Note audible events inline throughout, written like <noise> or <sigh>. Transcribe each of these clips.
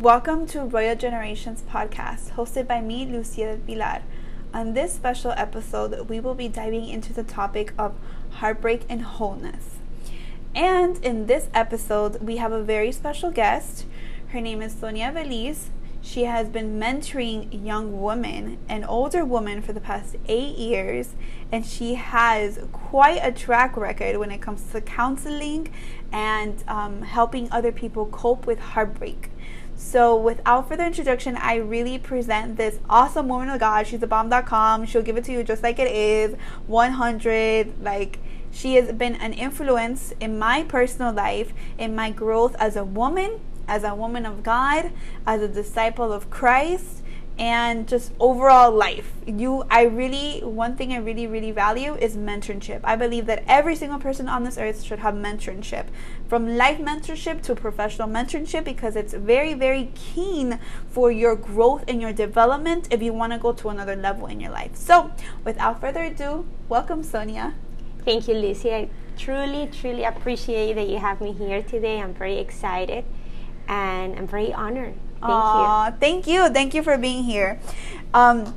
Welcome to Royal Generations podcast, hosted by me, Lucia Vilar. On this special episode, we will be diving into the topic of heartbreak and wholeness. And in this episode, we have a very special guest. Her name is Sonia Veliz. She has been mentoring young women and older women for the past eight years, and she has quite a track record when it comes to counseling and um, helping other people cope with heartbreak. So, without further introduction, I really present this awesome woman of God. She's a bomb.com. She'll give it to you just like it is 100. Like, she has been an influence in my personal life, in my growth as a woman, as a woman of God, as a disciple of Christ, and just overall life. You I really one thing I really really value is mentorship. I believe that every single person on this earth should have mentorship. From life mentorship to professional mentorship because it's very very keen for your growth and your development if you want to go to another level in your life. So, without further ado, welcome Sonia. Thank you, Lucy. I truly, truly appreciate that you have me here today. I'm very excited and I'm very honored. Thank Aww, you. Thank you. Thank you for being here. Um,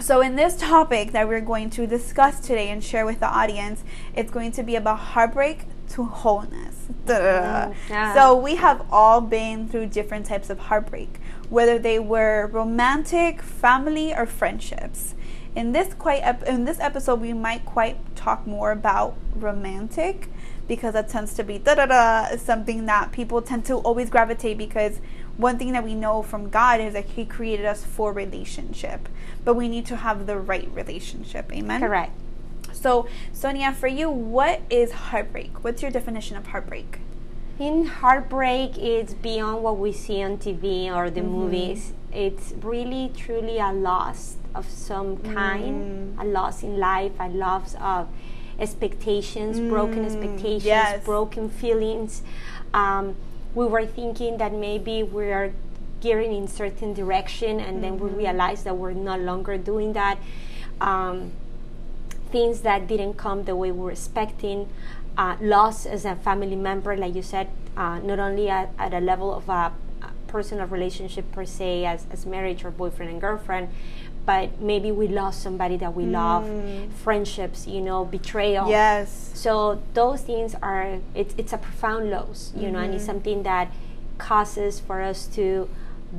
so, in this topic that we're going to discuss today and share with the audience, it's going to be about heartbreak to wholeness. Mm, yeah. So, we have all been through different types of heartbreak, whether they were romantic, family, or friendships. In this quite ep- in this episode, we might quite talk more about romantic because that tends to be da da da something that people tend to always gravitate because one thing that we know from God is that He created us for relationship, but we need to have the right relationship. Amen. Correct. So, Sonia, for you, what is heartbreak? What's your definition of heartbreak? In heartbreak, it's beyond what we see on TV or the mm-hmm. movies. It's really, truly a loss of some kind, mm. a loss in life, a loss of expectations, mm. broken expectations, yes. broken feelings. Um, we were thinking that maybe we are gearing in certain direction, and mm-hmm. then we mm-hmm. realized that we're no longer doing that. Um, things that didn't come the way we were expecting. Uh, loss as a family member, like you said, uh, not only at, at a level of a personal relationship per se as, as marriage or boyfriend and girlfriend but maybe we lost somebody that we mm. love friendships you know betrayal yes so those things are it, it's a profound loss you mm-hmm. know and it's mm-hmm. something that causes for us to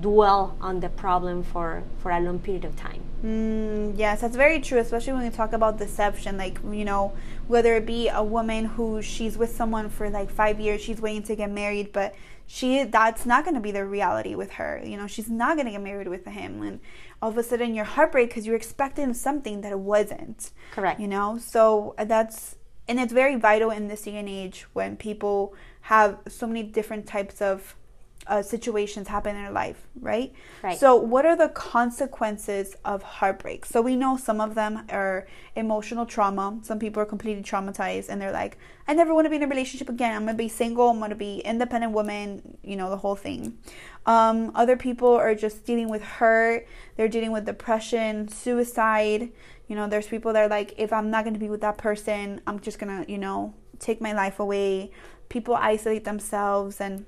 dwell on the problem for for a long period of time mm, yes that's very true especially when we talk about deception like you know whether it be a woman who she's with someone for like five years she's waiting to get married but she that's not going to be the reality with her. You know she's not going to get married with him and all of a sudden you're heartbreak because you're expecting something that it wasn't. Correct. You know so uh, that's and it's very vital in this day and age when people have so many different types of uh, situations happen in their life, right? Right. So, what are the consequences of heartbreak? So, we know some of them are emotional trauma. Some people are completely traumatized and they're like, I never want to be in a relationship again. I'm going to be single. I'm going to be independent woman, you know, the whole thing. Um, other people are just dealing with hurt. They're dealing with depression, suicide. You know, there's people that are like, if I'm not going to be with that person, I'm just going to, you know, take my life away. People isolate themselves and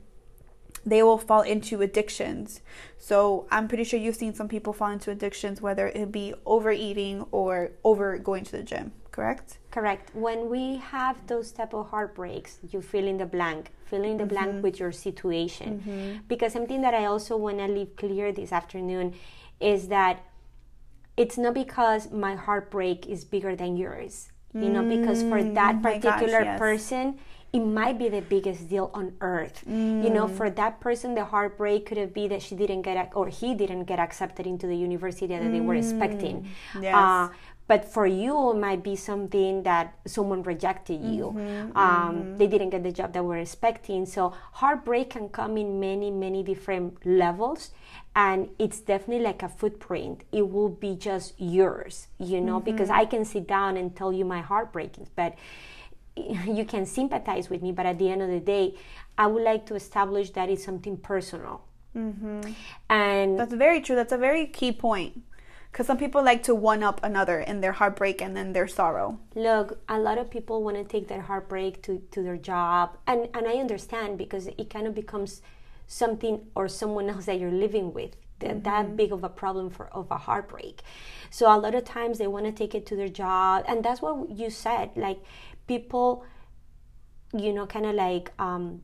they will fall into addictions. So I'm pretty sure you've seen some people fall into addictions, whether it be overeating or over going to the gym. Correct. Correct. When we have those type of heartbreaks, you fill in the blank, fill in the mm-hmm. blank with your situation. Mm-hmm. Because something that I also want to leave clear this afternoon is that it's not because my heartbreak is bigger than yours. You know, because for that mm, particular gosh, yes. person, it might be the biggest deal on earth. Mm. You know, mm. for that person, the heartbreak could have been that she didn't get, or he didn't get accepted into the university that mm. they were expecting. Mm. Yes. Uh, but for you, it might be something that someone rejected you. Mm-hmm, um, mm-hmm. They didn't get the job that we're expecting. So heartbreak can come in many, many different levels, and it's definitely like a footprint. It will be just yours, you know, mm-hmm. because I can sit down and tell you my heartbreak, but <laughs> you can sympathize with me, but at the end of the day, I would like to establish that it's something personal. Mm-hmm. And that's very true. That's a very key point. Because some people like to one up another in their heartbreak and then their sorrow. Look, a lot of people want to take their heartbreak to, to their job. And, and I understand because it kind of becomes something or someone else that you're living with that, that big of a problem for of a heartbreak so a lot of times they want to take it to their job and that's what you said like people you know kind of like um,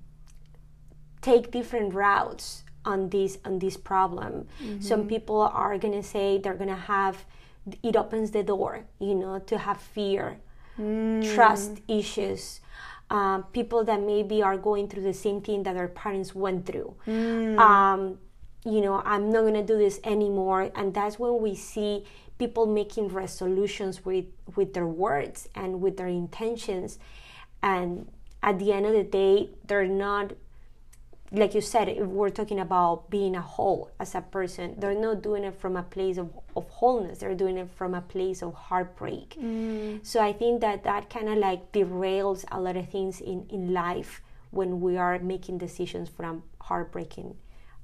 take different routes on this on this problem mm-hmm. some people are gonna say they're gonna have it opens the door you know to have fear mm. trust issues uh, people that maybe are going through the same thing that their parents went through mm. um, you know i'm not gonna do this anymore and that's when we see people making resolutions with with their words and with their intentions and at the end of the day they're not like you said, if we're talking about being a whole as a person, they're not doing it from a place of, of wholeness. They're doing it from a place of heartbreak. Mm. So I think that that kind of like derails a lot of things in, in life when we are making decisions from heartbreaking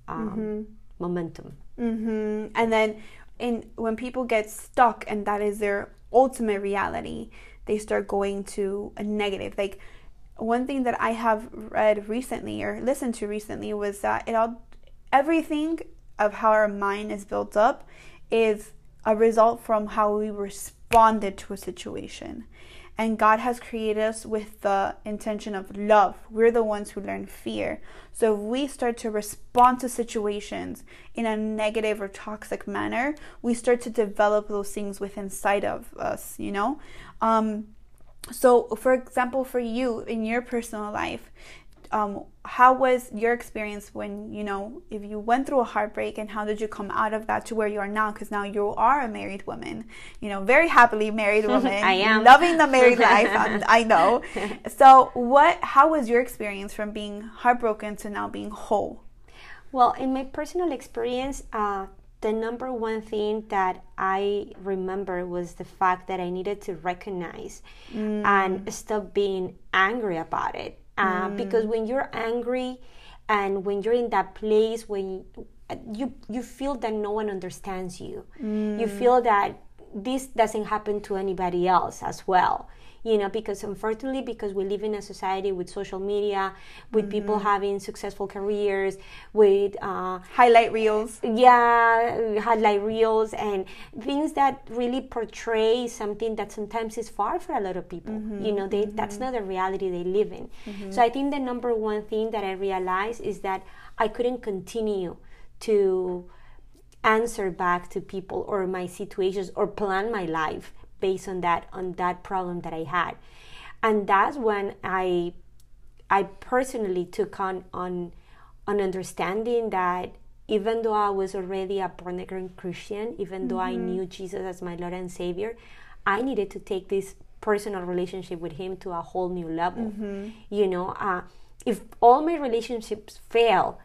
um, mm-hmm. momentum. Mm-hmm. And then in when people get stuck and that is their ultimate reality, they start going to a negative. Like one thing that I have read recently or listened to recently was that it all everything of how our mind is built up is a result from how we responded to a situation. And God has created us with the intention of love. We're the ones who learn fear. So if we start to respond to situations in a negative or toxic manner, we start to develop those things within inside of us, you know? Um, so for example for you in your personal life um, how was your experience when you know if you went through a heartbreak and how did you come out of that to where you are now because now you are a married woman you know very happily married <laughs> woman i am loving the married life <laughs> i know <laughs> so what how was your experience from being heartbroken to now being whole well in my personal experience uh, the number one thing that I remember was the fact that I needed to recognize mm. and stop being angry about it. Uh, mm. Because when you're angry and when you're in that place when you you feel that no one understands you, mm. you feel that this doesn't happen to anybody else as well you know because unfortunately because we live in a society with social media with mm-hmm. people having successful careers with uh, highlight reels yeah highlight reels and things that really portray something that sometimes is far for a lot of people mm-hmm. you know they mm-hmm. that's not the reality they live in mm-hmm. so i think the number one thing that i realized is that i couldn't continue to answer back to people or my situations or plan my life based on that on that problem that I had. And that's when I I personally took on on on understanding that even though I was already a born again Christian, even mm-hmm. though I mm-hmm. knew Jesus as my Lord and Savior, I needed to take this personal relationship with Him to a whole new level. Mm-hmm. You know, uh, if all my relationships fail,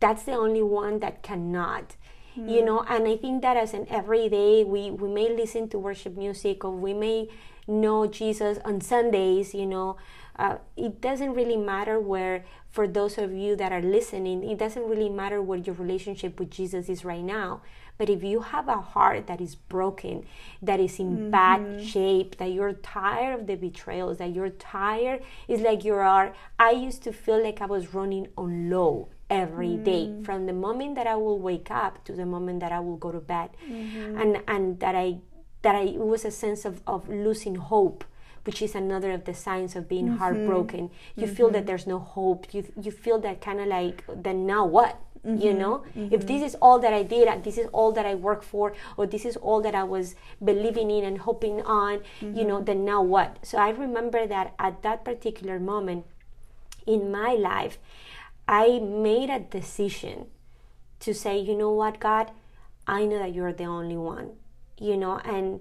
that's the only one that cannot mm. you know and i think that as an everyday we we may listen to worship music or we may know jesus on sundays you know uh, it doesn't really matter where for those of you that are listening it doesn't really matter what your relationship with jesus is right now but if you have a heart that is broken that is in mm-hmm. bad shape that you're tired of the betrayals that you're tired it's like you are i used to feel like i was running on low every mm. day from the moment that I will wake up to the moment that I will go to bed mm-hmm. and and that I that I it was a sense of, of losing hope which is another of the signs of being mm-hmm. heartbroken you mm-hmm. feel that mm-hmm. there's no hope you you feel that kind of like then now what you mm-hmm. know if this mm-hmm. is all that I did this is all that I work for or this is all that I was believing in and hoping on you know then now what so I remember that at that particular moment in my life I made a decision to say, you know what, God, I know that you're the only one, you know, and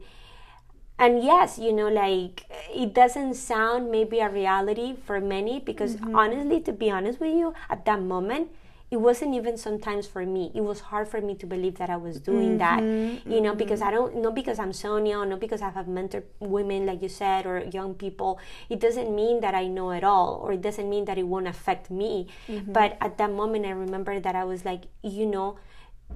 and yes, you know, like it doesn't sound maybe a reality for many because mm-hmm. honestly, to be honest with you, at that moment, it wasn't even sometimes for me it was hard for me to believe that i was doing mm-hmm, that you know mm-hmm. because i don't not because i'm sonia not because i have mentored women like you said or young people it doesn't mean that i know it all or it doesn't mean that it won't affect me mm-hmm. but at that moment i remember that i was like you know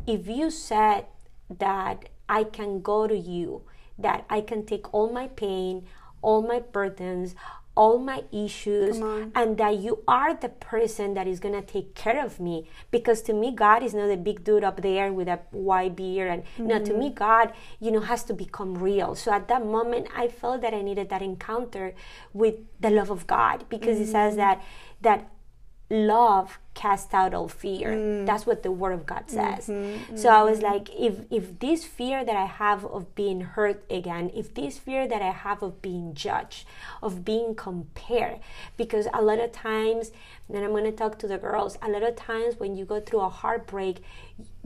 if you said that i can go to you that i can take all my pain all my burdens all my issues and that you are the person that is going to take care of me because to me god is not a big dude up there with a white beard and no to Mm-hmm. me god you know has to become real so at that moment i felt that i needed that encounter with the love of god because it says Mm-hmm. that that love casts out all fear. Mm. that's what the word of god says. Mm-hmm. so i was like if if this fear that i have of being hurt again if this fear that i have of being judged of being compared because a lot of times and i'm going to talk to the girls a lot of times when you go through a heartbreak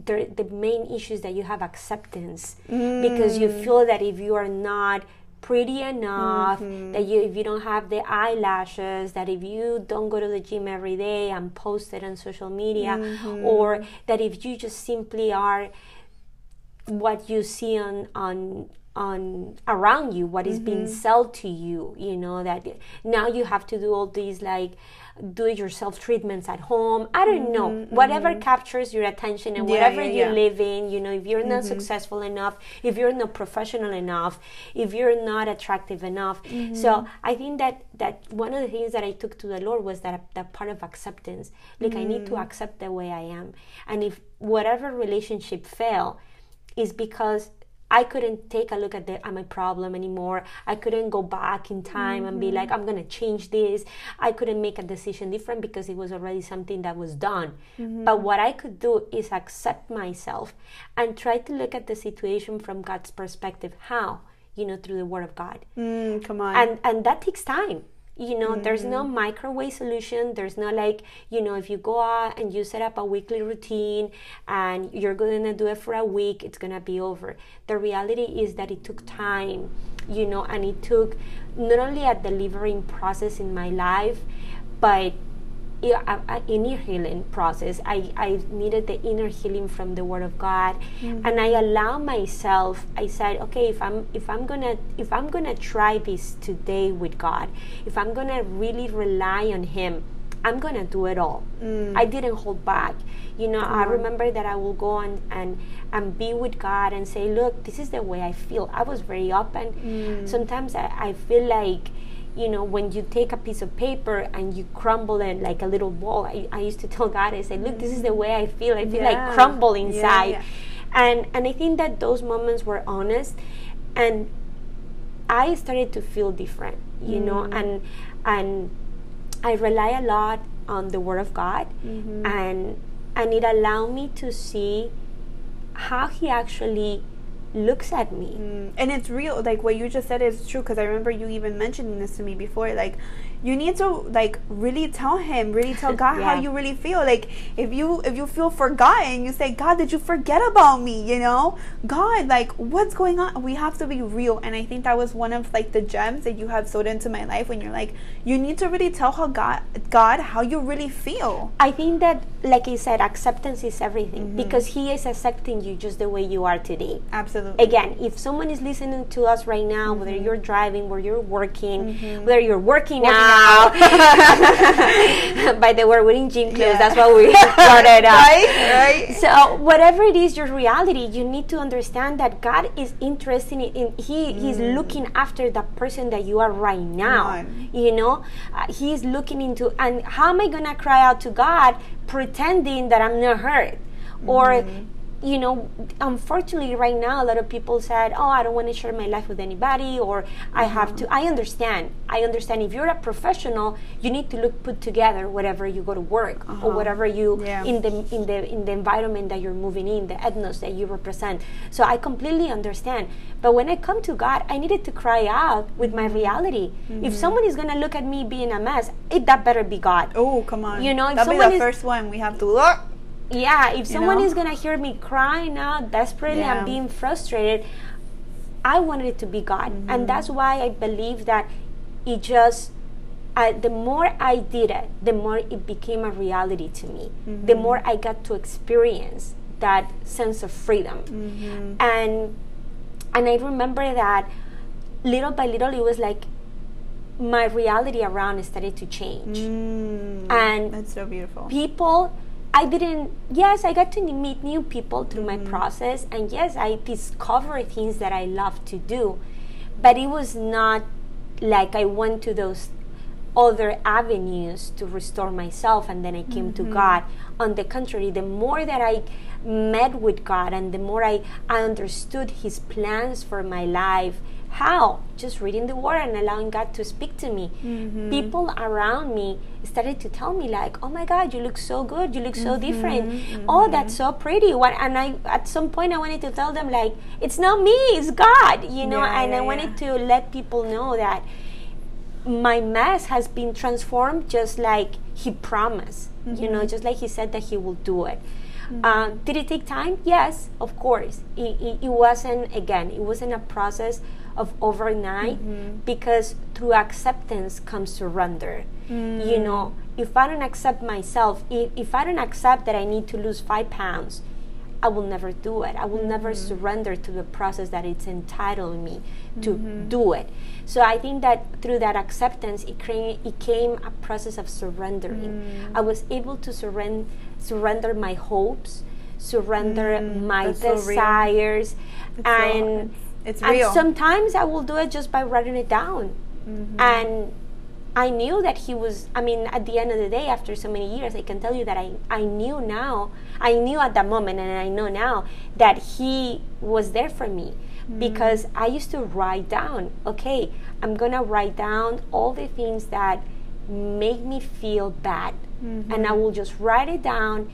the, the main issue is that you have acceptance. Because you feel that if you are not pretty enough mm-hmm. that you if you don't have the eyelashes that if you don't go to the gym every day and post it on social media mm-hmm. or that if you just simply are what you see on on on around you what is being mm-hmm. sold to you you know that now you have to do all these like do it yourself treatments at home. I don't know. Mm-hmm. Whatever captures your attention and Yeah, whatever yeah, you yeah. live in you know if you're not mm-hmm. successful enough if you're not professional enough if you're not attractive enough. So mm-hmm. i think that that one of the things that i took to the lord was that that part of acceptance. Like i need to accept the way i am. And if whatever relationship fail is because I couldn't take a look at, the, at my problem anymore. I couldn't go back in time and be like, I'm going to change this. I couldn't make a decision different because it was already something that was done. But what I could do is accept myself and try to look at the situation from God's perspective. How? You know, through the Word of God. Mm, come on. And, and that takes time you know there's no mm. microwave solution. There's no like you know if you go out and you set up a weekly routine and you're gonna do it for a week it's gonna be over. The reality is that it took time you know and it took not only a delivering process in my life but yeah, a, a inner healing process. I, I needed the inner healing from the Word of God, mm. and I allow myself. I said, okay, if I'm if I'm gonna if I'm gonna try this today with God, if I'm gonna really rely on Him, I'm gonna do it all. Mm. I didn't hold back. You know, I mm. remember that I will go and, and and be with God and say, look, this is the way I feel. I was very open. Sometimes I, I feel like you know, when you take a piece of paper and you crumble it like a little ball, I, I used to <laughs> tell God, I said, look, this is the way I feel. I feel Yeah. like crumble inside. yeah. And and I think that those moments were honest and I started to feel different, you know, Mm. and and I rely a lot on the word of God Mm-hmm. and and it allowed me to see how he actually looks at me. Mm, and it's real like what you just said is true because i remember you even mentioning this to me before like you need to like really tell him really tell <laughs> god how you really feel. Like if you if you feel forgotten you say god did you forget about me? You know? God like what's going on? We have to be real. And i think that was one of like the gems that you have sowed into my life when you're like you need to really tell how god god how you really feel. I think that, like I said, acceptance is everything Mm-hmm. because He is accepting you just the way you are today. absolutely. Again, if someone is listening to us right now, whether Mm-hmm. you're driving, whether you're working, whether you're working, Working out, <laughs> by the way, we're in gym clothes. Yeah. That's why we started <laughs> out. <laughs> right right So whatever it is your reality, you need to understand that God is interested in, He He's looking after the person that you are right now. You know, uh, He's looking into and how am I gonna cry out to God pretending that I'm not hurt or you know, unfortunately, right now, a lot of people said, "Oh, I don't want to share my life with anybody," or "I mm-hmm. have to." I understand. I understand. If you're a professional, you need to look put together whatever you go to work or uh-huh. whatever you Yeah. in the in the in the environment that you're moving in, the ethnos that you represent. So I completely understand. But when I come to God, I needed to cry out with my mm-hmm. reality. If mm-hmm. someone is gonna look at me being a mess, it that better be God. oh come on You know, if that'll be the is- first one we have to look Yeah, if someone know? is gonna hear me crying out desperately Yeah. and being frustrated, I wanted it to be God, Mm-hmm. and that's why I believe that it just. Uh, the more I did it, the more it became a reality to me. Mm-hmm. The more I got to experience that sense of freedom, Mm-hmm. and and I remember that little by little, it was like my reality around started to change Mm, And that's so beautiful. people i didn't yes i got to meet new people through Mm-hmm. my process and yes i discovered things that i love to do but it was not like i went to those other avenues to restore myself and then I came Mm-hmm. to God. On the contrary, the more that I met with God and the more I, I understood His plans for my life, how? Just reading the Word and allowing God to speak to me. Mm-hmm. People around me started to tell me like, "Oh my God, you look so good. You look so Mm-hmm. different. Oh, that's so pretty." What? And I, at some point, I wanted to tell them like, "It's not me. It's God." You know. Yeah, and yeah, I wanted yeah. to let people know that my mess has been transformed just like he promised you know just like he said that he will do it um, did it take time yes of course it, it, it wasn't again it wasn't a process of overnight mm-hmm. because through acceptance comes surrender mm. you know if i don't accept myself if, if i don't accept that i need to lose five pounds I will never do it. I will never mm-hmm. surrender to the process that it's entitled me to mm-hmm. do it. So I think that through that acceptance, it, came, it came a process of surrendering. Mm. I was able to surrender, surrender my hopes, surrender mm. my that's so real. desires, so- and it's- it's and real. sometimes I will do it just by writing it down, Mm-hmm. and I knew that he was. I mean, at the end of the day, after so many years, I can tell you that I, I knew now. I knew at that moment, and I know now that he was there for me because I used to write down. Okay, I'm gonna write down all the things that make me feel bad, and I will just write it down.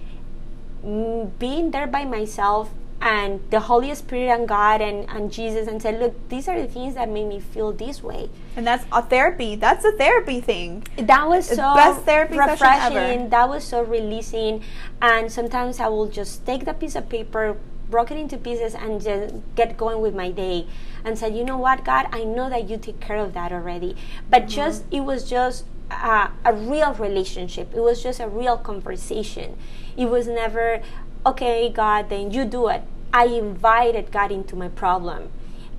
mm, Being there by myself and the Holy Spirit and God and, and Jesus and said, Look, these are the things that made me feel this way. And that's a therapy. That's a therapy thing. That was so best therapy refreshing. ever. That was so releasing. And sometimes I will just take the piece of paper, broke it into pieces, and just get going with my day. And said, you know what, God, I know that you take care of that already. But Mm-hmm. just it was just a, a real relationship. It was just a real conversation. It was never, okay, God, then you do it. I invited God into my problem,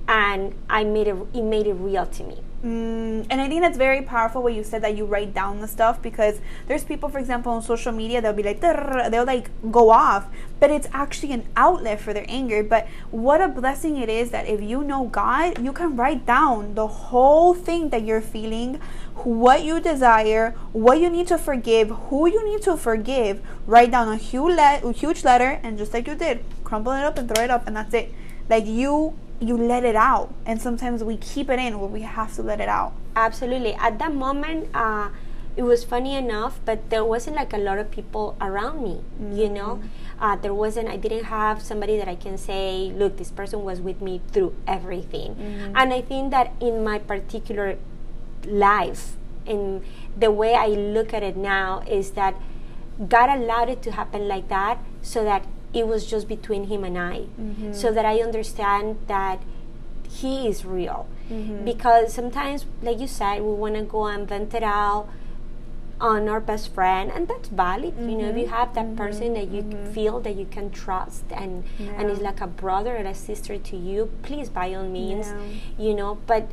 and I made it. It made it real to me. Mm, and I think that's very powerful what you said that you write down the stuff because there's people, for example, on social media they'll be like they'll like go off, but it's actually an outlet for their anger. But what a blessing it is that if you know God, you can write down the whole thing that you're feeling, what you desire, what you need to forgive, who you need to forgive. Write down a huge, le- a huge letter, and just like you did, crumple it up and throw it up, and that's it. Like you you let it out and sometimes we keep it in where we have to let it out Absolutely. At that moment, uh, it was funny enough, but there wasn't like a lot of people around me, you know? Uh, there wasn't, I didn't have somebody that I can say, look, this person was with me through everything. And I think that in my particular life, in the way I look at it now, is that God allowed it to happen like that so that it was just between Him and I. So that I understand that He is real. Because sometimes, like you said, we want to go and vent it out on our best friend, and that's valid. You know, if you have that person that you feel that you can trust and and is like a brother and a sister to you, please by all means, Yeah. you know. But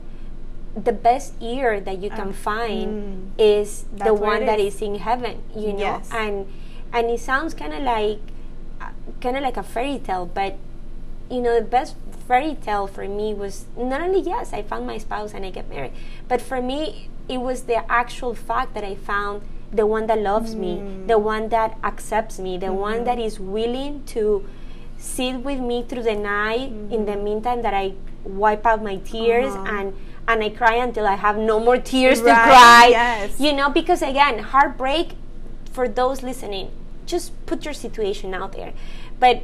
the best ear that you can find mm. is the one it that is. is in heaven. You know, Yes. and and it sounds kind of like kind of like a fairy tale, but you know, the best fairy tale for me was not only yes, I found my spouse and I get married, but for me, it was the actual fact that I found the one that loves me, the mm. one that accepts me, the mm-hmm. one that is willing to sit with me through the night. In the mm-hmm. meantime, that I wipe out my tears Uh-huh. and and I cry until I have no more tears to cry. yes. You know, because again, heartbreak for those listening, just put your situation out there. But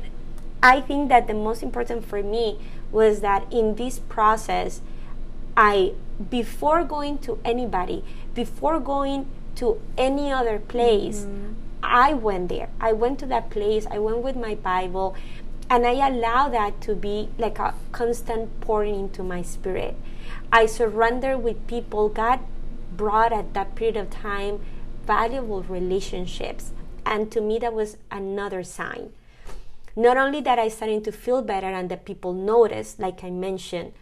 I think that the most important for me was that in this process, I, before going to anybody, before going to any other place, mm-hmm. I went there. I went to that place. I went with my Bible, and I allowed that to be like a constant pouring into my spirit. I surrendered with people. God brought at that period of time valuable relationships, and to me, that was another sign not only that I started to feel better and that people noticed, like I mentioned,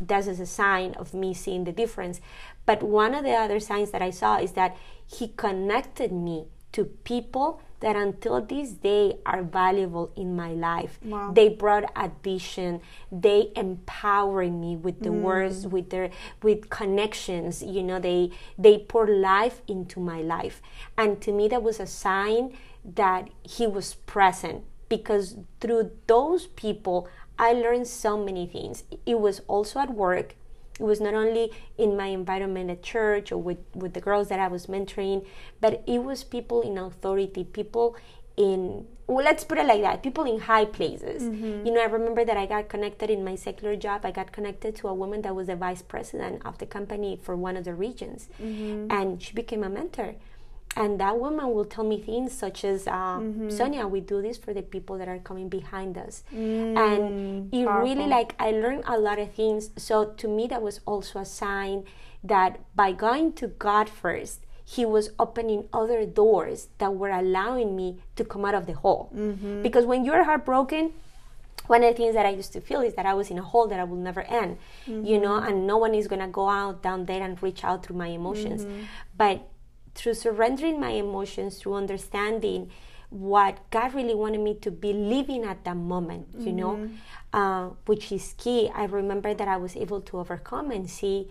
that is a sign of me seeing the difference. But one of the other signs that I saw is that he connected me to people that until this day are valuable in my life. Wow. They brought addition. They empower me with the mm. words, with their with connections. You know, they they pour life into my life, and to me that was a sign that He was present because through those people I learned so many things. It was also at work. It was not only in my environment at church or with, with the girls that I was mentoring, but it was people in authority, people in, well, let's put it like that, people in high places. Mm-hmm. You know, I remember that I got connected in my secular job, I got connected to a woman that was the vice president of the company for one of the regions, Mm-hmm. and she became a mentor. And that woman will tell me things such as, uh, Mm-hmm. Sonia, we do this for the people that are coming behind us. Mm, and it really like I learned a lot of things. So to me, that was also a sign that by going to God first, He was opening other doors that were allowing me to come out of the hole. Mm-hmm. Because when you're heartbroken, one of the things that I used to feel is that I was in a hole that I will never end, you know, and no one is gonna go out down there and reach out through my emotions. But through surrendering my emotions, through understanding what God really wanted me to be living at that moment, you know, mm-hmm. uh, which is key. I remember that I was able to overcome and see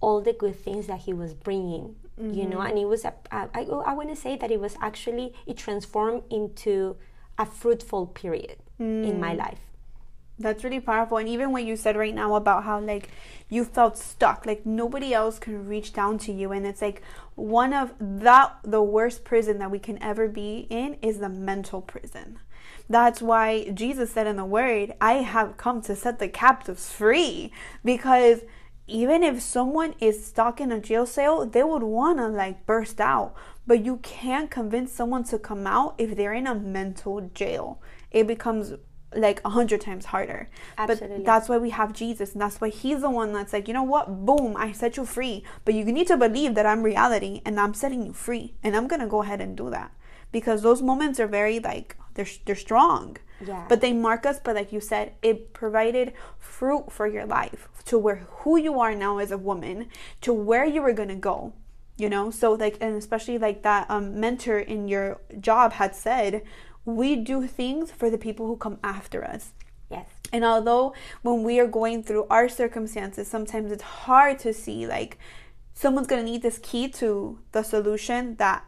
all the good things that He was bringing, you know, mm-hmm. and it was, a, a, I, I want to say that it was actually, it transformed into a fruitful period in my mm. life. That's really powerful. And even what you said right now about how like you felt stuck, like nobody else can reach down to you. And it's like one of that the worst prison that we can ever be in is the mental prison. That's why Jesus said in the word, I have come to set the captives free. Because even if someone is stuck in a jail cell, they would want to like burst out. But you can't convince someone to come out if they're in a mental jail. It becomes like a hundred times harder. Absolutely. But that's why we have Jesus, and that's why He's the one that's like, you know what? Boom, I set you free. But you need to believe that I'm reality, and I'm setting you free, and I'm gonna go ahead and do that because those moments are very like they're they're strong. Yeah. But they mark us. But like you said, it provided fruit for your life to where who you are now as a woman, to where you were gonna go you know so like and especially like that um, mentor in your job had said we do things for the people who come after us. Yes. and although when we are going through our circumstances sometimes it's hard to see like someone's going to need this key to the solution that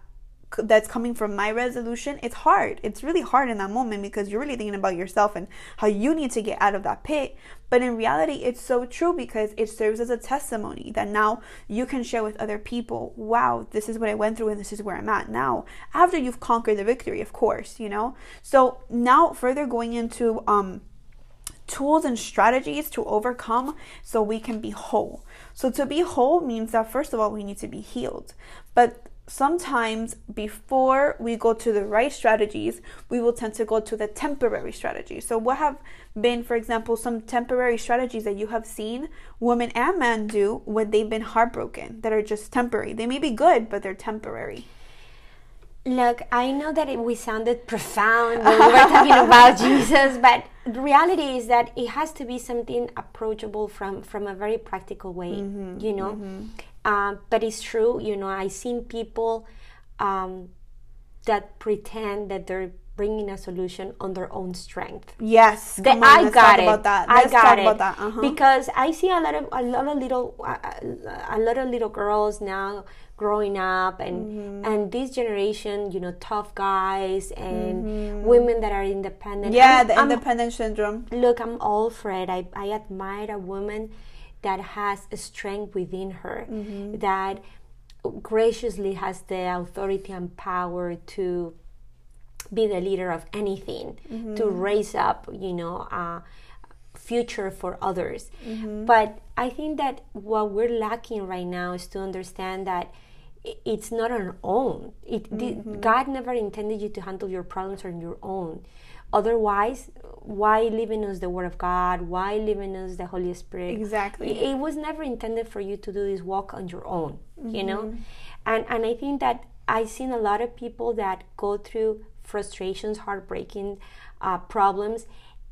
that's coming from my resolution it's hard. It's really hard in that moment because you're really thinking about yourself and how you need to get out of that pit but in reality it's so true because it serves as a testimony that now you can share with other people wow this is what i went through and this is where i'm at now after you've conquered the victory of course you know so now further going into um tools and strategies to overcome so we can be whole. So, to be whole means that first of all, we need to be healed. But sometimes before we go to the right strategies, we will tend to go to the temporary strategies. So, what have been, for example, some temporary strategies that you have seen women and men do when they've been heartbroken that are just temporary? They may be good, but they're temporary. Look, I know that it, we sounded profound when we were talking about <laughs> Jesus, but the reality is that it has to be something approachable from from a very practical way, you know. Uh, but it's true, you know. I've seen people um, that pretend that they're bringing a solution on their own strength. Yes, The- on, I got it. about that. I got it. about that. Uh-huh. Because I see a lot of a lot of little uh, a lot of little girls now growing up and Mm-hmm. and this generation, you know, tough guys and women that are independent. Mm-hmm. yeah, I'm- the I'm- independent syndrome. look, I'm all for it. I, I admire a woman that has a strength within her, Mm-hmm. that graciously has the authority and power to be the leader of anything, to mm-hmm. raise up, you know, a future for others. Mm-hmm. But I think that what we're lacking right now is to understand that it's not on our own. It, the- mm-hmm. God never intended you to handle your problems on your own. Otherwise, why live in us the Word of God? Why live in us the Holy Spirit? Exactly. It, it was never intended for you to do this walk on your own, you know? And and I think that I've seen a lot of people that go through frustrations, heartbreaking uh, problems,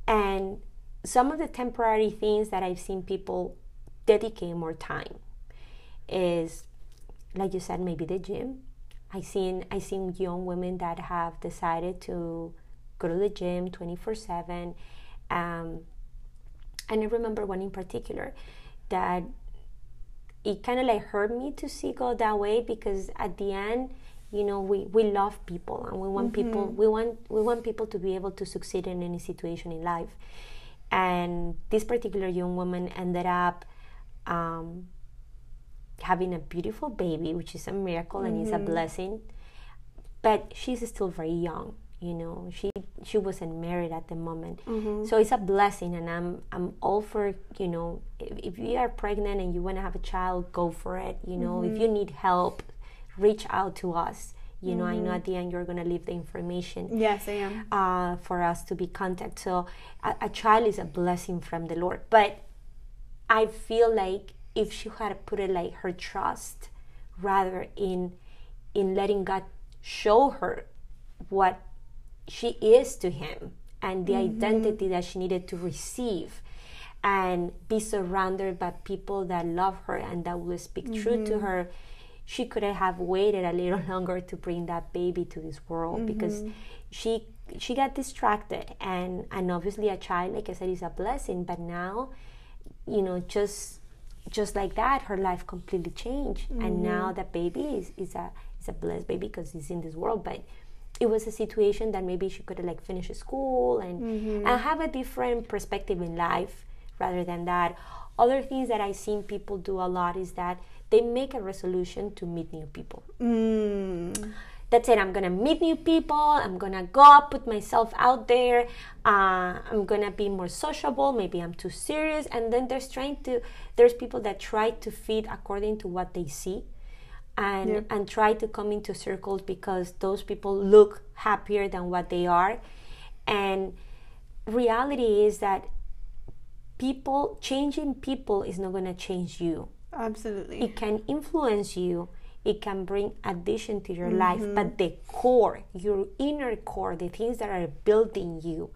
and some of the temporary things that I've seen people dedicate more time is, like you said, maybe the gym. I seen I seen young women that have decided to go to the gym 24 7 um, and I remember one in particular that it kind of like hurt me to see go that way because at the end you know we, we love people and we want mm-hmm. people we want we want people to be able to succeed in any situation in life and this particular young woman ended up um, having a beautiful baby which is a miracle mm-hmm. and is a mm-hmm. blessing but she's still very young you know she she wasn't married at the moment mm-hmm. so it's a blessing and i'm i'm all for you know if, if you are pregnant and you want to have a child go for it you know mm-hmm. if you need help reach out to us you know mm-hmm. i know mm-hmm. at the end you're going to leave the information yes i am uh, for us to be contact so a, a child is a blessing from the lord but i feel like if she had put it like her trust rather in in letting god show her what she is to him and the mm-hmm. identity that she needed to receive and be surrounded by people that love her and that will speak mm-hmm. true to mm-hmm. her she could have waited a little <laughs> longer to bring that baby to this world mm-hmm. because she she got distracted and and obviously a child like i said is a blessing but now you know just just like that her life completely changed and now mm-hmm. that baby is, is a is a blessed baby because he's in this world but it was a situation that maybe she could like finish school and mm-hmm. and have a different perspective in life rather than that. Other things that I've seen people do a lot is that they make a resolution to meet new people. Mm. That's it. I'm gonna meet new people. I'm gonna go up, put myself out there. Uh, I'm gonna be more sociable. Maybe I'm too serious. And then there's trying to. There's people that try to fit according to what they see and yeah. and try to come into circles because those people look happier than what they are and reality is that people changing people is not going to change you absolutely it can influence you it can bring addition to your mm-hmm. life but the core your inner core the things that are building you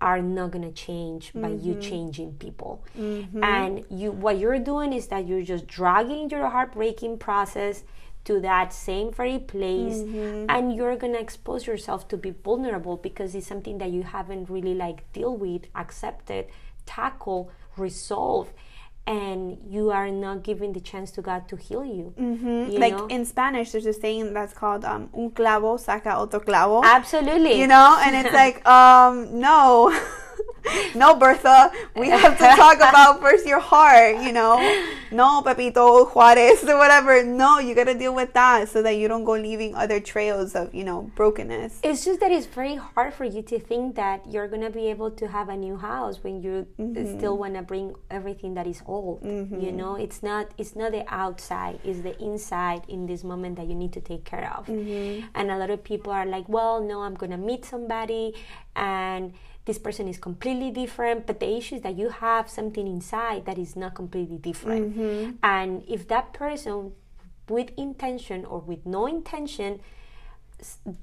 are not going to change by mm-hmm. you changing people mm-hmm. and you what you're doing is that you're just dragging your heartbreaking process to that same very place mm-hmm. and you're going to expose yourself to be vulnerable because it's something that you haven't really like deal with accepted tackle resolve and you are not giving the chance to God to heal you. Mm-hmm. you like know? in Spanish, there's a saying that's called um, "un clavo saca otro clavo." Absolutely. You know, and it's <laughs> like, um, no. <laughs> <laughs> no, Bertha, we have to talk about first your heart, you know. No, Pepito Juarez or <laughs> whatever. No, you got to deal with that so that you don't go leaving other trails of, you know, brokenness. It's just that it's very hard for you to think that you're going to be able to have a new house when you mm-hmm. still want to bring everything that is old. Mm-hmm. You know, it's not it's not the outside, it's the inside in this moment that you need to take care of. Mm-hmm. And a lot of people are like, "Well, no, I'm going to meet somebody and this person is completely different but the issue is that you have something inside that is not completely different mm-hmm. and if that person with intention or with no intention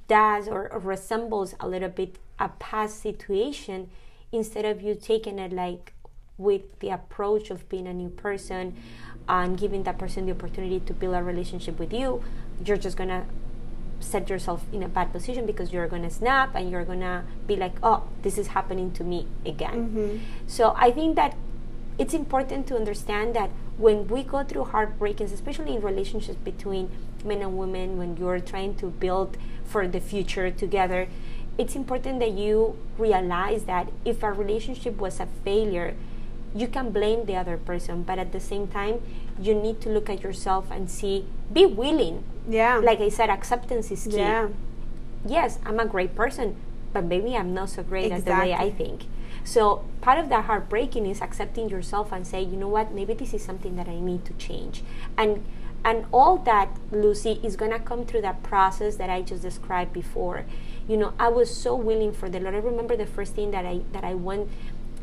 does or, or resembles a little bit a past situation instead of you taking it like with the approach of being a new person and giving that person the opportunity to build a relationship with you you're just gonna set yourself in a bad position because you're going to snap and you're going to be like, oh, this is happening to me again. Mm-hmm. So I think that it's important to understand that when we go through heartbreaks, especially in relationships between men and women, when you're trying to build for the future together, it's important that you realize that if a relationship was a failure, you can blame the other person, but at the same time, you need to look at yourself and see, be willing. Yeah. Like I said, acceptance is key. Yeah. Yes, I'm a great person, but maybe I'm not so great exactly. as the way I think. So part of that heartbreaking is accepting yourself and say, you know what, maybe this is something that I need to change. And and all that, Lucy, is gonna come through that process that I just described before. You know, I was so willing for the Lord. I remember the first thing that I that I went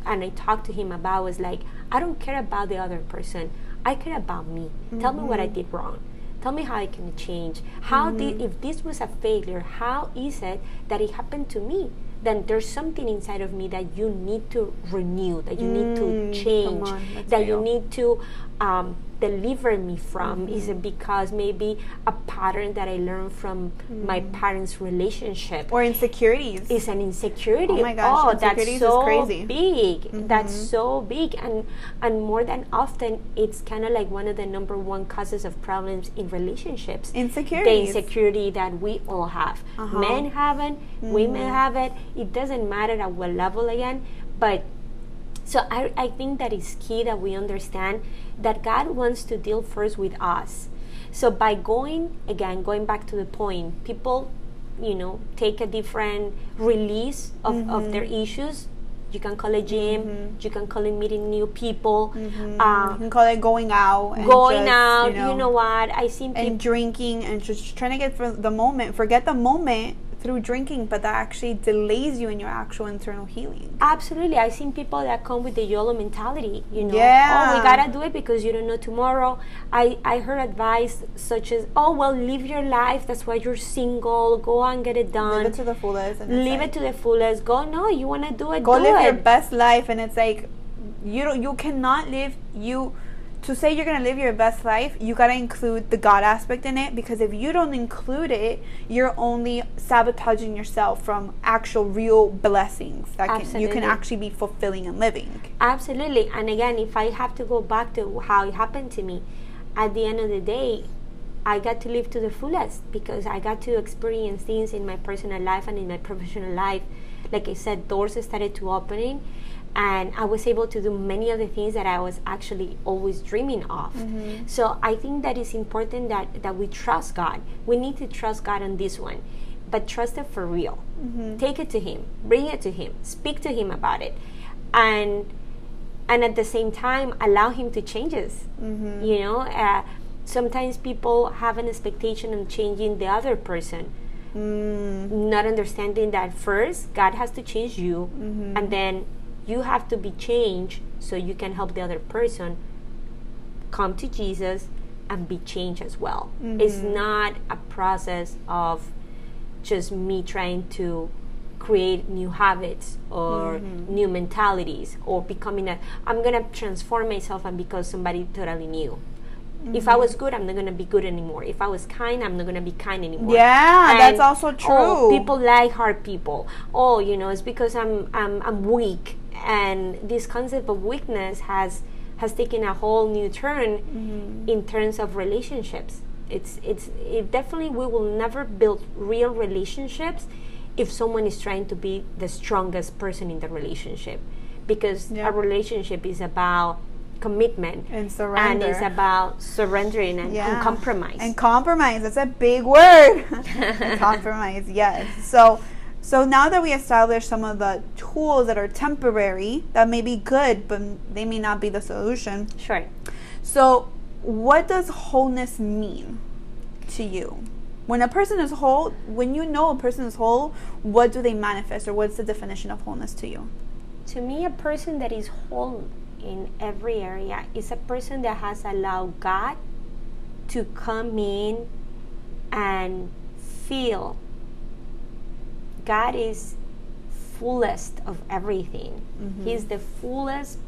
and I talked to him about was like, I don't care about the other person. I care about me. Mm-hmm. Tell me what I mm-hmm. did wrong. Tell me how I can change. How mm-hmm. did if this was a failure, how is it that it happened to me? Then there's something inside of me that you need to renew, that you mm, need to mm, change, that real. you need to um, deliver me from? Is it because maybe a pattern that I learned from my parents' relationship? Or insecurities. is an insecurity. Oh my gosh, oh, that's is so crazy. big. That's so big, and and more than often, it's kind of like one of the number one causes of problems in relationships. Insecurity, the insecurity that we all have. Uh-huh. Men have it, women have it. It doesn't matter at what level again, but so I, I think that it's key that we understand that God wants to deal first with us. So by going again, going back to the point, people, you know, take a different release of, of their mm-hmm. issues. You can call it gym. Mm-hmm. You can call it meeting new people. Uh, you can call it going out. And going just, out. You know, you know what? I seen people. and drinking and just trying to get for the moment. Forget the moment through drinking, but that actually delays you in your actual internal healing. Absolutely, I've seen people that come with the YOLO mentality. You know, Yeah. oh, we gotta do it because you don't know tomorrow. I I heard advice such as, oh well, live your life. That's why you're single. Go and get it done. Live it to the fullest. And Live like, it to the fullest. Go no, you wanna do it. go do live it. your best life, and it's like you don't. You cannot live you. To say you're gonna live your best life, you gotta include the God aspect in it because if you don't include it, you're only sabotaging yourself from actual real blessings that can, you can actually be fulfilling and living. Absolutely. And again, if I have to go back to how it happened to me, at the end of the day, I got to live to the fullest because I got to experience things in my personal life and in my professional life. Like I said, doors started to opening and I was able to do many of the things that I was actually always dreaming of. Mm-hmm. So I think that it's important that, that we trust God. We need to trust God on this one, but trust it for real. Mm-hmm. Take it to Him, bring it to Him, speak to Him about it, and and at the same time allow Him to change us. Mm-hmm. You know, uh, sometimes people have an expectation on changing the other person. Mm. Not understanding that first God has to change you, and then you have to be changed so you can help the other person come to Jesus and be changed as well. It's mm-hmm. not a process of just me trying to create new habits or mm-hmm. new mentalities or becoming a I'm gonna transform myself and become somebody totally new. If I was mm-hmm. good, I'm not gonna be good anymore. If I was kind, I'm not gonna be kind anymore. Yeah, that's also oh, true. Oh, people like hard people. Oh, you know, it's because I'm I'm I'm weak, and this concept of weakness has has taken a whole new turn Mm-hmm. in terms of relationships. It's it's it definitely we will never build real relationships if someone is trying to be the strongest person in the relationship, because Yeah. a relationship is about commitment And and it's about surrendering and, and compromise. And compromise. That's a big word. <laughs> <laughs> compromise, yes. So so now that we established some of the tools that are temporary, that may be good, but they may not be the solution. sure. So what does wholeness mean to you? When a person is whole, when you know a person is whole, what do they manifest or what's the definition of wholeness to you? To me, a person that is whole in every area is a person that has allowed God to come in and feel. God is fullest of everything. Mm-hmm. He's the fullest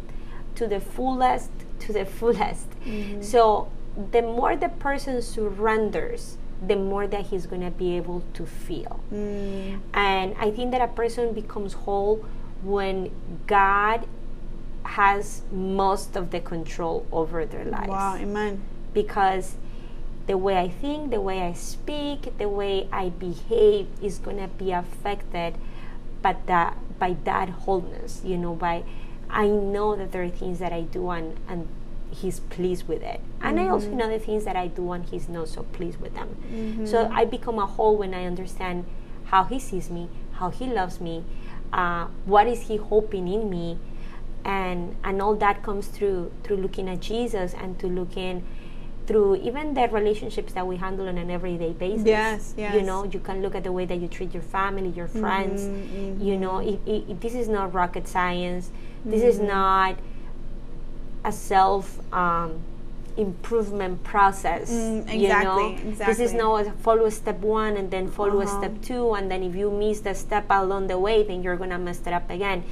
to the fullest to the <laughs> fullest. Mm-hmm. So the more the person surrenders, the more that he's going to be able to feel. Mm. And I think that a person becomes whole when God has most of the control over their lives. Wow, amen. Because the way I think, the way I speak, the way I behave is going to be affected by that by that wholeness, you know, by I know that there are things that I do and, and he's pleased with it. And I also know the things that I do and he's not so pleased with them. So I become a whole when I understand how he sees me, how he loves me, uh, what is he hoping in me, and and all that comes through through looking at Jesus and to looking through even the relationships that we handle on an everyday basis. Yes, yes. You know, you can look at the way that you treat your family, your friends. You know, it, it, this is not rocket science. This is not a self um, improvement process. Mm, you exactly, this is not a follow step one and then follow a Uh-huh. step two, and then if you miss the step along the way, then you're gonna mess it up again.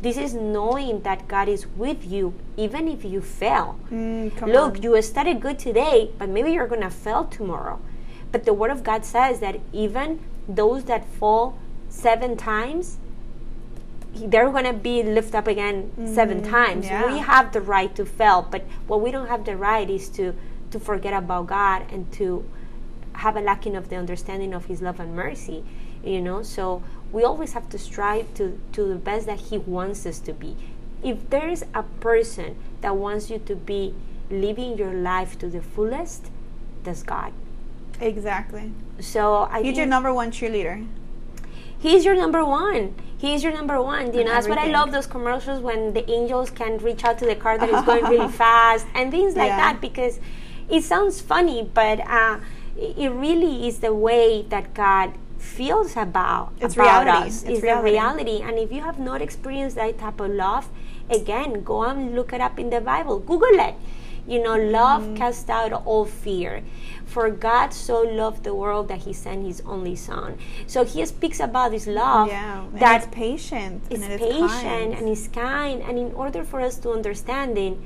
This is knowing that God is with you even if you fail. Mm, Look, on. you started good today, but maybe you're going to fail tomorrow. But the Word of God says that even those that fall seven times, they're going to be lifted up again seven times. Mm, yeah. We have the right to fail, but what we don't have the right is to to forget about God and to have a lacking of the understanding of His love and mercy. You know, so we always have to strive to to the best that He wants us to be. If there is a person that wants you to be living your life to the fullest, that's God. Exactly. So I He's your number one cheerleader. He's your number one. He's your number one. You know, that's what I love those commercials when the angels can reach out to the car that is going really <laughs> fast and things like Yeah. that because it sounds funny, but uh, it really is the way that God feels about It's about reality. us. It's It's reality. the reality. And if you have not experienced that type of love, again, go and look it up in the Bible. Google it. You know, love Mm-hmm. casts out all fear. For God so loved the world that He sent His only Son. So He speaks about this love yeah. And that it's patient. is and it's patient kind. and is kind. And in order for us to understand it,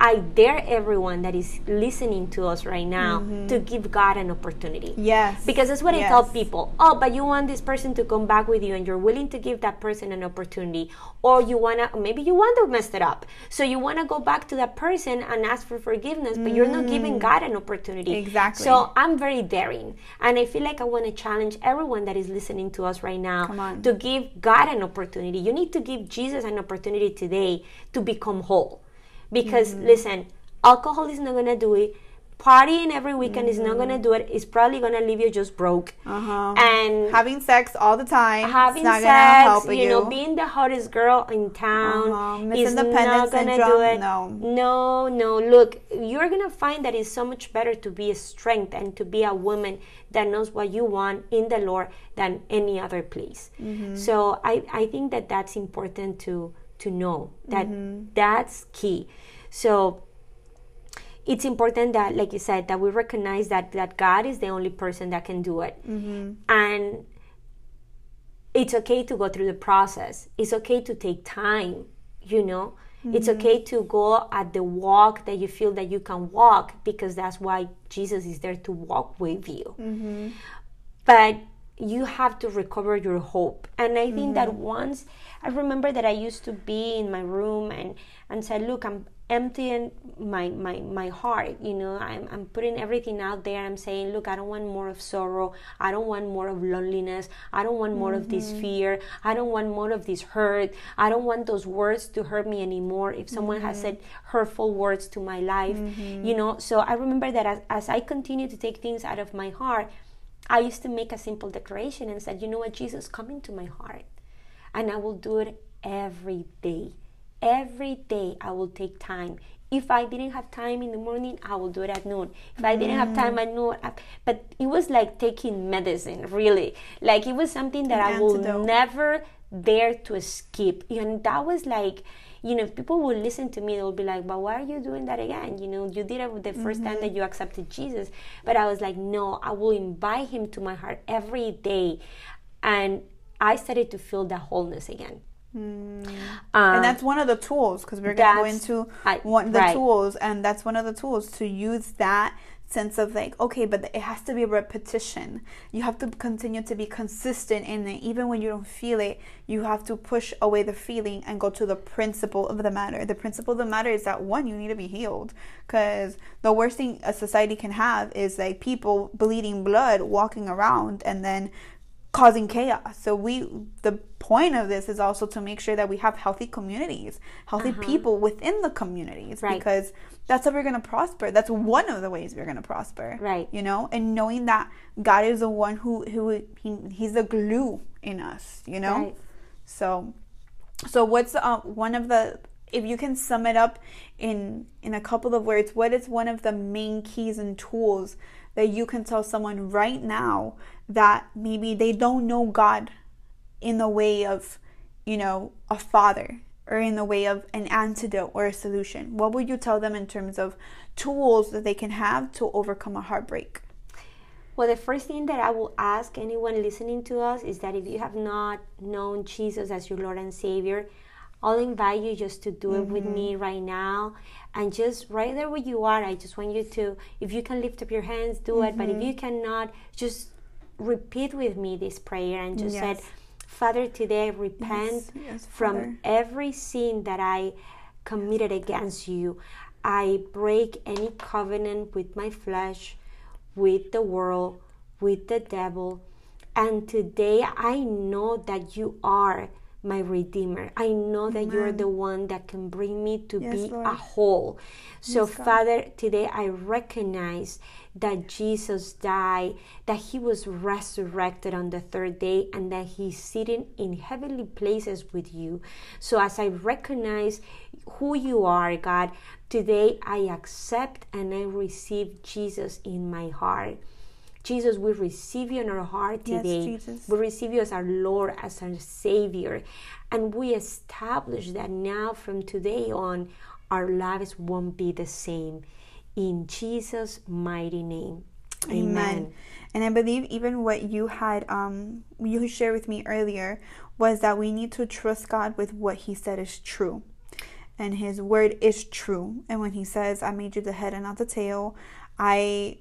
I dare everyone that is listening to us right now to give God an opportunity. Yes. Because that's what I tell people. Oh, but you want this person to come back with you and you're willing to give that person an opportunity. Or you wanna maybe you want to mess it up. So you wanna go back to that person and ask for forgiveness, but you're not giving God an opportunity. Mm. Exactly. So I'm very daring. And I feel like I wanna challenge everyone that is listening to us right now to give God an opportunity. You need to give Jesus an opportunity today to become whole. Because Mm-hmm. listen, alcohol is not gonna do it. Partying every weekend is not gonna do it. It's probably gonna leave you just broke. Mm-hmm. Uh-huh. And having sex all the time. having not sex, help you know, being the hottest girl in town Uh-huh. Is not gonna syndrome? do it. No. no, no. Look, you're gonna find that it's so much better to be a strength and to be a woman that knows what you want in the Lord than any other place. Mm-hmm. So I, I think that that's important to to know that Mm-hmm. that's key. So it's important that like you said that we recognize that that god is the only person that can do it. Mm-hmm. And it's okay to go through the process. It's okay to take time you know? It's mm-hmm. okay to go at the walk that you feel that you can walk because that's why jesus is there to walk with you. Mm-hmm. But you have to recover your hope. And i think that mm-hmm. once i remember that i used to be in my room and and said look i'm emptying my my my heart you know? I'm, I'm putting everything out there. I'm saying look i don't want more of sorrow. I don't want more of loneliness. I don't want more of this mm-hmm. fear. I don't want more of this hurt. I don't want those words to hurt me anymore. If someone has mm-hmm. said hurtful words to my life you know? So i remember that as, as i continue to take things out of my heart I used to make a simple declaration and said, you know what, Jesus, come into my heart. And I will do it every day. Every day I will take time. If I didn't have time in the morning, I will do it at noon. If I didn't have time at noon, I- mm. but it was like taking medicine, really. Like it was something that An I will never dare to skip. And that was like, you know, if people will listen to me, they'll be like, but why are you doing that again? You know, you did it the 1st time that you accepted Jesus. But I was like, no, I will invite him to my heart every day. And I started to feel that wholeness again. Mm. Um, and that's one of the tools because we're going to go into I- one the right. tools and that's one of the tools to use that sense of like okay but it has to be a repetition. You have to continue to be consistent in it. Even when you don't feel it you have to push away the feeling and go to the principle of the matter. The principle of the matter is that one you need to be healed. Because the worst thing a society can have is like people bleeding blood walking around and then causing chaos. So we the point of this is also to make sure that we have healthy communities, healthy people within the communities Right. because that's how we're going to prosper. That's one of the ways we're going to prosper. Right. You know, and knowing that God is the one who who he, he's the glue in us, you know? Right. So so what's uh, one of the if you can sum it up in in a couple of words, what is one of the main keys and tools that you can tell someone right now that maybe they don't know God in the way of, you know, a father or in the way of an antidote or a solution? What would you tell them in terms of tools that they can have to overcome a heartbreak? Well, the first thing that I will ask anyone listening to us is that if you have not known Jesus as your Lord and Savior, I'll invite you just to do it with Mm-hmm. me right now. And just right there where you are, I just want you to, if you can lift up your hands, do it. But if Mm-hmm. you cannot, just repeat with me this prayer and just said, Father, today I repent Yes, yes, from Father. every sin that I committed against you. I break any covenant with my flesh, with the world, with the devil. And today I know that you are my redeemer. I know that you are the one that can bring me to Yes, be Lord. a whole. So, Yes, Father, today I recognize that Jesus died, that he was resurrected on the third day, and that he's sitting in heavenly places with you. So, as I recognize who you are, God, today I accept and I receive Jesus in my heart. Jesus, we receive you in our heart today. Yes. Jesus. We receive you as our Lord, as our Savior. And we establish that now from today on, our lives won't be the same. In Jesus' mighty name. Amen. And I believe even what you had um you shared with me earlier was that we need to trust God with what he said is true. And his word is true. And when he says, I made you the head and not the tail, I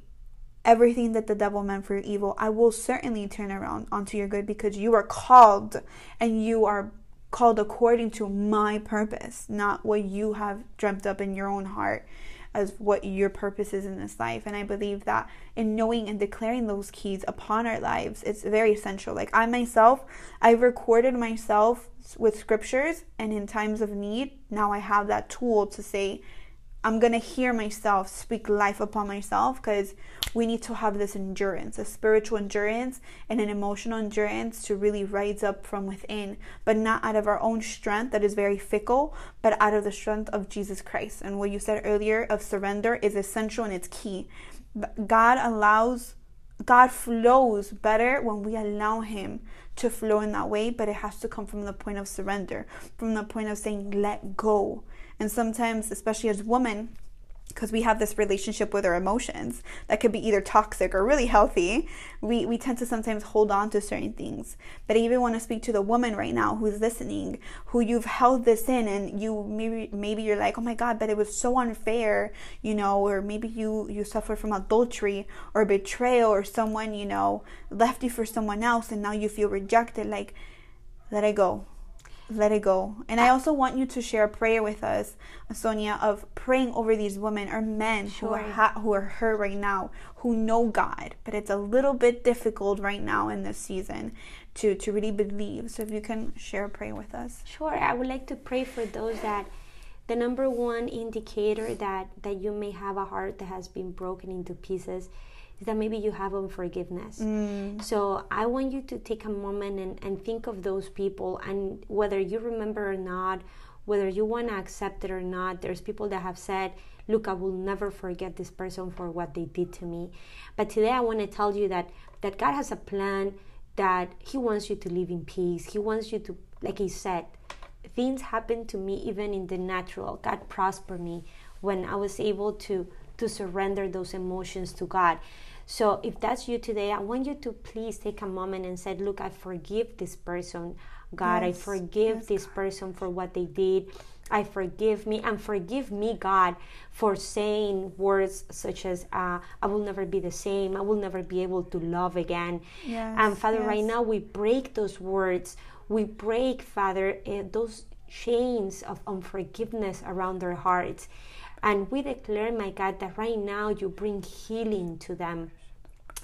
everything that the devil meant for your evil, I will certainly turn around onto your good because you are called and you are called according to my purpose, not what you have dreamt up in your own heart as what your purpose is in this life. And I believe that in knowing and declaring those keys upon our lives, it's very essential. Like I myself, I've recorded myself with scriptures, and in times of need, now I have that tool to say, I'm to hear myself speak life upon myself because we need to have this endurance, a spiritual endurance and an emotional endurance to really rise up from within, but not out of our own strength that is very fickle, but out of the strength of Jesus Christ. And what you said earlier of surrender is essential and it's key. God allows, God flows better when we allow Him to flow in that way, but it has to come from the point of surrender, from the point of saying, let go. And sometimes, especially as women, because we have this relationship with our emotions that could be either toxic or really healthy, we, we tend to sometimes hold on to certain things. But I even want to speak to the woman right now who's listening, who you've held this in and you maybe maybe you're like, oh my God, but it was so unfair, you know, or maybe you, you suffer from adultery or betrayal or someone, you know, left you for someone else and now you feel rejected. Like, let it go let it go. And I also want you to share a prayer with us, Sonia, of praying over these women or men who are ha- who are hurt right now, who know God, but it's a little bit difficult right now in this season to to really believe. So if you can share a prayer with us. Sure, I would like to pray for those that the number one indicator that that you may have a heart that has been broken into pieces is that maybe you have unforgiveness. Mm. So I want you to take a moment and, and think of those people and whether you remember or not, whether you want to accept it or not, there's people that have said, Look, I will never forget this person for what they did to me. But today I want to tell you that that God has a plan that He wants you to live in peace. He wants you to, like He said, things happened to me even in the natural. God prospered me when I was able to to surrender those emotions to God. So if that's you today, I want you to please take a moment and say, "Look, I forgive this person. God, I forgive yes, this person for what they did. I forgive me and forgive me, God, for saying words such as, uh, I will never be the same. I will never be able to love again. Yes, and Father, right now we break those words. We break, Father, uh, those chains of unforgiveness around their hearts. And we declare, my God, that right now you bring healing to them.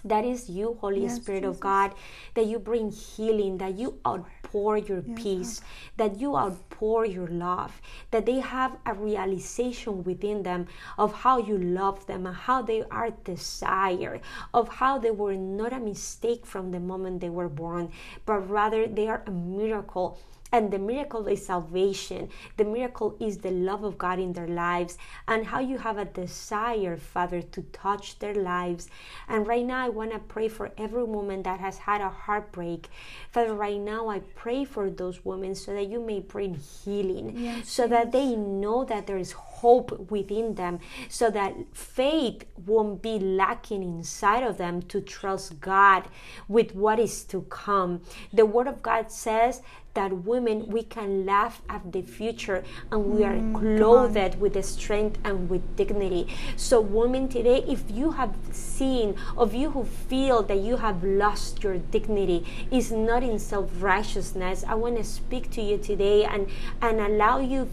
That is you, Holy Yes, Spirit of God, that you bring healing, that you outpour your peace, that you outpour your love, that they have a realization within them of how you love them and how they are desired, of how they were not a mistake from the moment they were born, but rather they are a miracle. And the miracle is salvation. The miracle is the love of God in their lives and how you have a desire, Father, to touch their lives. And right now, I want to pray for every woman that has had a heartbreak. Father, right now, I pray for those women so that you may bring healing, Yes, so that they know that there is hope within them so that faith won't be lacking inside of them to trust God with what is to come. The Word of God says that women we can laugh at the future and we are mm, clothed with the strength and with dignity. So women today if you have seen of you who feel that you have lost your dignity is not in self-righteousness i want to speak to you today and and allow you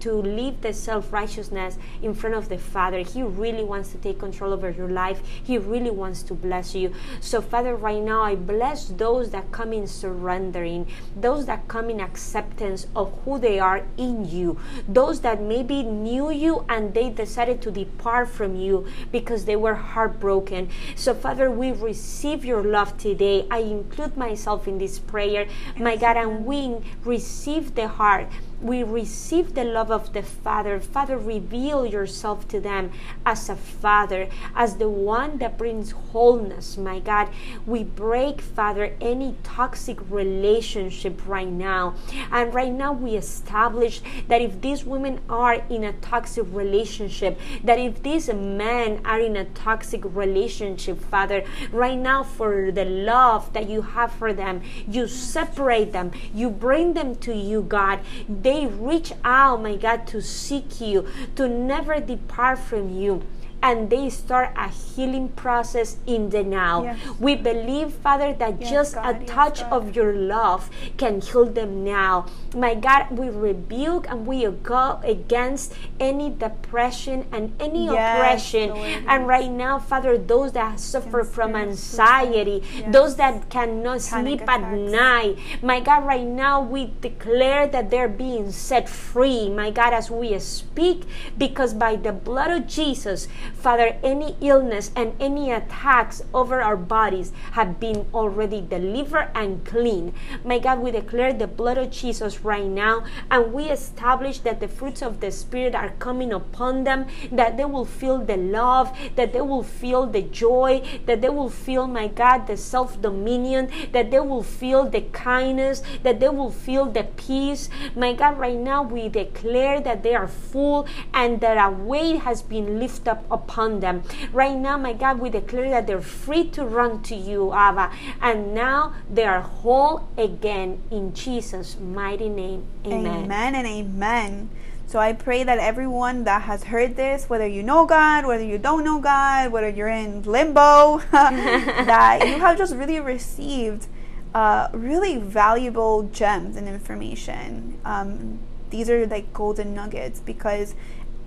to leave the self righteousness in front of the Father. He really wants to take control over your life. He really wants to bless you. So, Father, right now I bless those that come in surrendering, those that come in acceptance of who they are in you, those that maybe knew you and they decided to depart from you because they were heartbroken. So, Father, we receive your love today. I include myself in this prayer, my God, and we receive the heart we receive the love of the Father. Father, reveal yourself to them as a Father, as the one that brings wholeness, my God. We break, Father, any toxic relationship right now. And right now, we establish that if these women are in a toxic relationship, that if these men are in a toxic relationship, Father, right now, for the love that you have for them, you separate them, you bring them to you, God. They they reach out, my God, to seek you, to never depart from you and they start a healing process in the now. Yes. We believe, Father, that yes, just God, a touch yes, of your love can heal them now. My God, we rebuke and we go against any depression and any oppression. Lord. And right now, Father, those that suffer from anxiety, those that cannot Panic sleep attacks. at night, my God, right now we declare that they're being set free, my God, as we speak, because by the blood of Jesus, Father, any illness and any attacks over our bodies have been already delivered and clean. My God, we declare the blood of Jesus right now and we establish that the fruits of the Spirit are coming upon them, that they will feel the love, that they will feel the joy, that they will feel, my God, the self dominion, that they will feel the kindness, that they will feel the peace. My God, right now we declare that they are full and that a weight has been lifted up upon them. Right now, my God, we declare that they're free to run to you, Abba. And now they are whole again in Jesus' mighty name. Amen. Amen and amen. So I pray that everyone that has heard this, whether you know God, whether you don't know God, whether you're in limbo, <laughs> that you have just really received uh, really valuable gems and information. Um, these are like golden nuggets because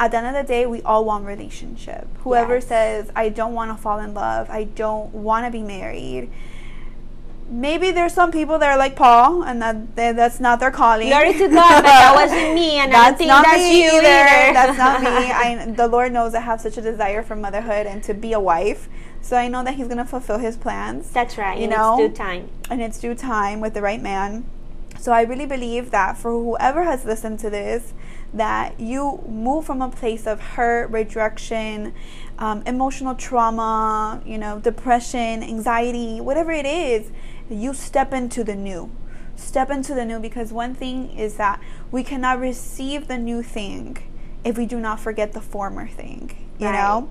at the end of the day, we all want relationship. Whoever yes. says, I don't want to fall in love, I don't want to be married. Maybe there's some people that are like Paul, and that that's not their calling. Glory to <laughs> God, but that wasn't me, and that's I think not that's me you either. <laughs> That's not me. <laughs> I, the Lord knows I have such a desire for motherhood and to be a wife. So I know that He's gonna fulfill His plans. That's right. You know, it's due time, and it's due time with the right man. So I really believe that for whoever has listened to this, that you move from a place of hurt, rejection, um, emotional trauma, you know, depression, anxiety, whatever it is, you step into the new. Step into the new because one thing is that we cannot receive the new thing if we do not forget the former thing, you right. know?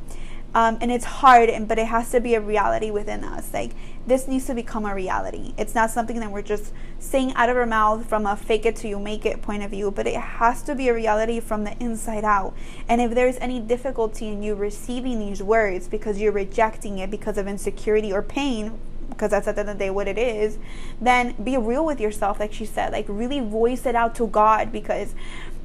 Um, and it's hard, and, but it has to be a reality within us. Like this needs to become a reality. It's not something that we're just saying out of our mouth from a fake it till you make it point of view, but it has to be a reality from the inside out. And if there's any difficulty in you receiving these words because you're rejecting it because of insecurity or pain, because that's at the end of the day what it is, then be real with yourself, like she said. Like really voice it out to God because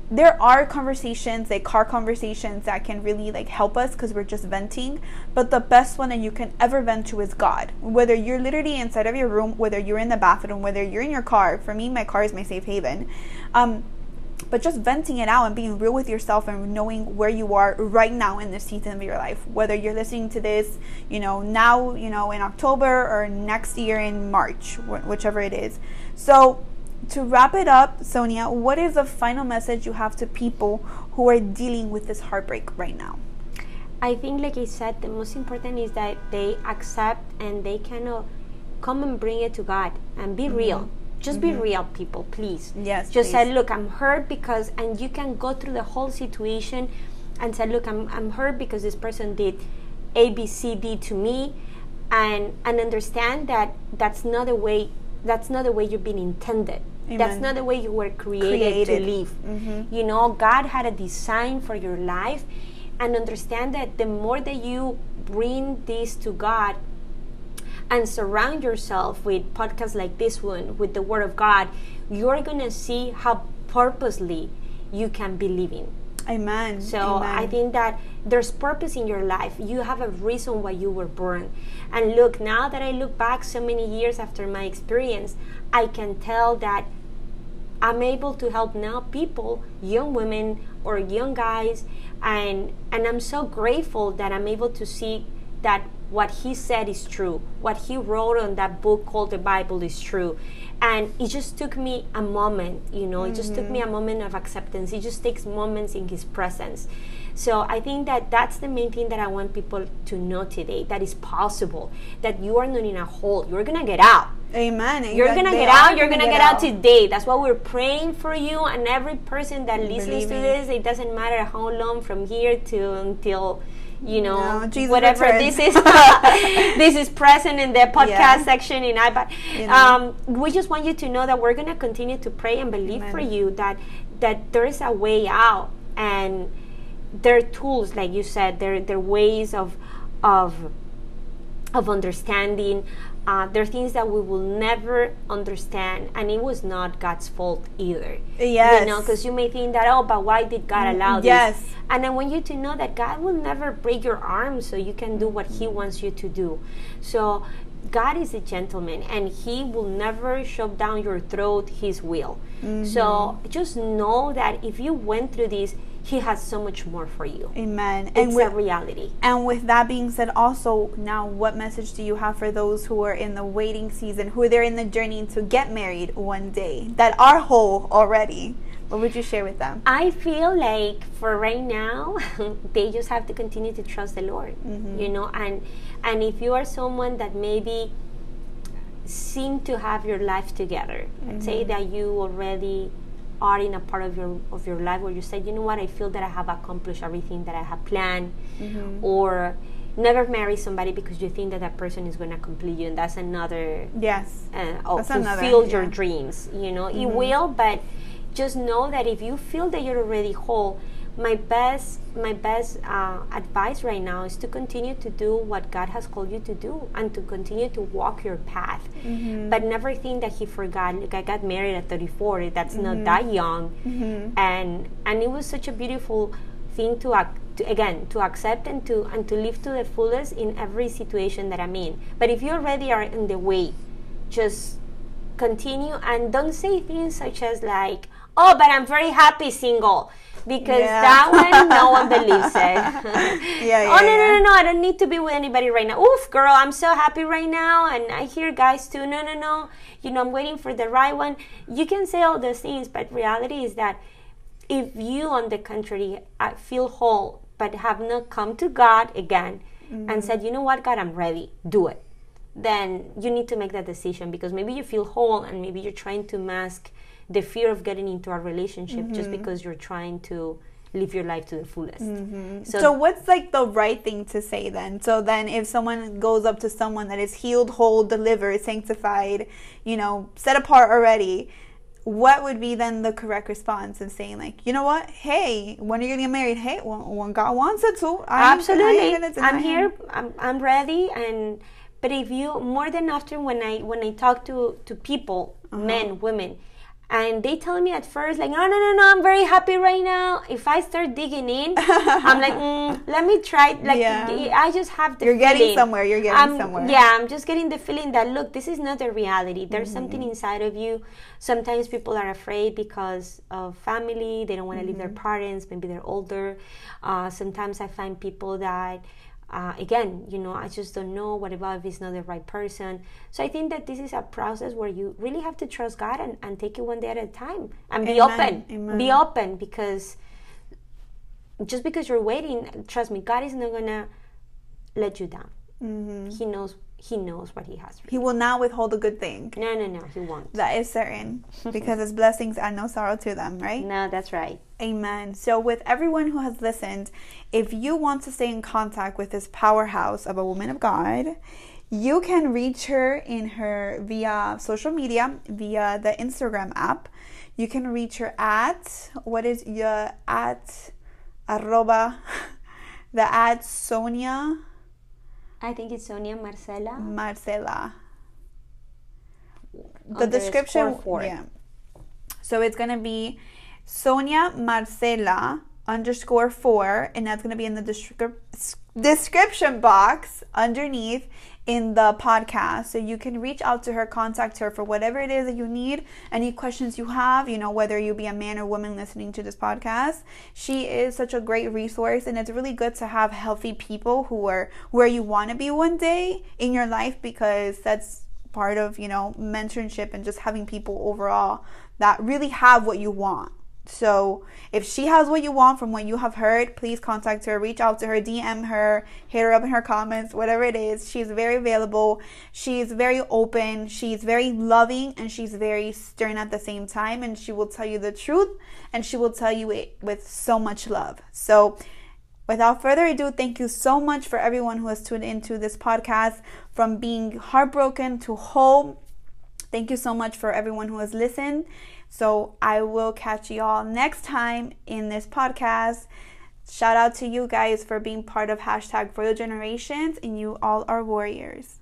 there are conversations like car conversations that can really like help us because we're just venting but the best one that you can ever vent to is god. Whether you're literally inside of your room whether you're in the bathroom whether you're in your car for me my car is my safe haven um, but just venting it out and being real with yourself and knowing where you are right now in this season of your life. Whether you're listening to this you know now you know in october or next year in march wh- whichever it is. So to wrap it up, Sonia, what is the final message you have to people who are dealing with this heartbreak right now? I think, like I said, the most important is that they accept and they kind of come and bring it to God and be mm-hmm. real. Just mm-hmm. be real, people, please. Yes. Just please. say, look, I'm hurt because, and you can go through the whole situation and say, "Look, I'm I'm hurt because this person did A, B, C, D to me," and and understand that that's not the way that's not the way you've been intended. Amen. That's not the way you were created, created. to live. Mm-hmm. You know, God had a design for your life, and understand that the more that you bring this to God and surround yourself with podcasts like this one, with the Word of God, you're gonna see how purposely you can be living. Amen. So Amen. I think that there's purpose in your life. You have a reason why you were born. And look, now that I look back so many years after my experience, I can tell that I'm able to help now people, young women or young guys, and and I'm so grateful that I'm able to see that what he said is true. What he wrote on that book called the Bible is true. And it just took me a moment, you know, mm-hmm. it just took me a mm-hmm. moment of acceptance. It just takes moments in his presence. So I think that that's the main thing that I want people to know today that is possible, that you are not in a hole. You're going to get out. Amen. You're going to get out. You're going to get, out. out today. That's why we're praying for you and every person that listens to this. It doesn't matter how long from here to until you know no, whatever returns. this is <laughs> this is present in the podcast yeah. section in iPad. You know. um, we just want you to know that we're going to continue to pray and believe Amen. for you that that there is a way out and there are tools like you said there there are ways of of of understanding uh, there are things that we will never understand, and it was not God's fault either. Yes. You know, because you may think that, oh, but why did God allow yes. this? Yes, and I want you to know that God will never break your arm so you can do what He wants you to do. So God is a gentleman, and He will never shove down your throat His will. Mm-hmm. So just know that if you went through this, he has so much more for you. Amen. It's and with, a reality. And with that being said, also now, what message do you have for those who are in the waiting season, who are there in the journey to get married one day, that are whole already? What would you share with them? I feel like for right now, <laughs> they just have to continue to trust the Lord. Mm-hmm. You know, and and if you are someone that maybe seem to have your life together, mm-hmm. say that you already are in a part of your of your life where you say, you know what, I feel that I have accomplished everything that I have planned, mm-hmm. or never marry somebody because you think that that person is going to complete you, and that's another yes, uh, oh, fulfill another, your dreams. You know, mm-hmm. it will, but just know that if you feel that you're already whole my best my best uh, advice right now is to continue to do what God has called you to do and to continue to walk your path. Mm-hmm. But never think that He forgot. Like I got married at 34. That's mm-hmm. not that young, mm-hmm. and and it was such a beautiful thing to, ac- to again to accept and to and to live to the fullest in every situation that I'm in. But if you already are in the way, just continue and don't say things such as like, "Oh, but I'm very happy single." Because yeah. that one no one <laughs> believes it. yeah, yeah, oh no, no, no, no! I don't need to be with anybody right now. Oof, girl, I'm so happy right now, and I hear guys too. No, no, no. You know, I'm waiting for the right one. You can say all those things, but reality is that if you, on the contrary, uh, feel whole but have not come to God again mm-hmm. and said, you know what, God, I'm ready. Do it. Then you need to make that decision because maybe you feel whole and maybe you're trying to mask the fear of getting into a relationship mm-hmm. just because you're trying to live your life to the fullest. Mm-hmm. So, so, what's like the right thing to say then? So then, if someone goes up to someone that is healed, whole, delivered, sanctified, you know, set apart already, what would be then the correct response of saying like, you know what? Hey, when are you gonna get married? Hey, when, when God wants it to. I Absolutely, I'm here. I'm, I'm ready and. But if you more than often when I when I talk to to people, uh-huh. men, women, and they tell me at first like no no no no i'm very happy right now if i start digging in i'm like <laughs> mm, let me try like yeah. i just have the you're feeling. getting somewhere you're getting I'm, somewhere yeah i'm just getting the feeling that look this is not the reality there's mm-hmm. something inside of you sometimes people are afraid because of family they don't want to mm-hmm. leave their mm-hmm. parents maybe they're older uh, sometimes i find people that uh, again, you know, I just don't know. What about if it's not the right person? So I think that this is a process where you really have to trust God and, and take it one day at a time and be Amen. open. Amen. Be open because just because you're waiting, trust me, God is not gonna let you down. mm-hmm. he knows he knows what he has. he will not withhold a good thing. No, no, no, he won't. That is certain <laughs> because his blessings add no sorrow to them, right? No, that's right. Amen. So, with everyone who has listened, if you want to stay in contact with this powerhouse of a woman of God, you can reach her in her via social media, via the Instagram app. You can reach her at what is your at arroba <laughs> the at Sonia. I think it's Sonia Marcela. Marcela. The description. Yeah. So it's gonna be Sonia Marcela underscore four, and that's gonna be in the descri- description box underneath in the podcast. So you can reach out to her, contact her for whatever it is that you need, any questions you have, you know, whether you be a man or woman listening to this podcast. She is such a great resource and it's really good to have healthy people who are where you want to be one day in your life because that's part of, you know, mentorship and just having people overall that really have what you want. So if she has what you want from what you have heard, please contact her, reach out to her, DM her, hit her up in her comments, whatever it is. She's very available. She's very open. She's very loving and she's very stern at the same time. And she will tell you the truth and she will tell you it with so much love. So without further ado, thank you so much for everyone who has tuned into this podcast from being heartbroken to whole. Thank you so much for everyone who has listened. So I will catch you all next time in this podcast. Shout out to you guys for being part of hashtag Royal Generations, and you all are warriors.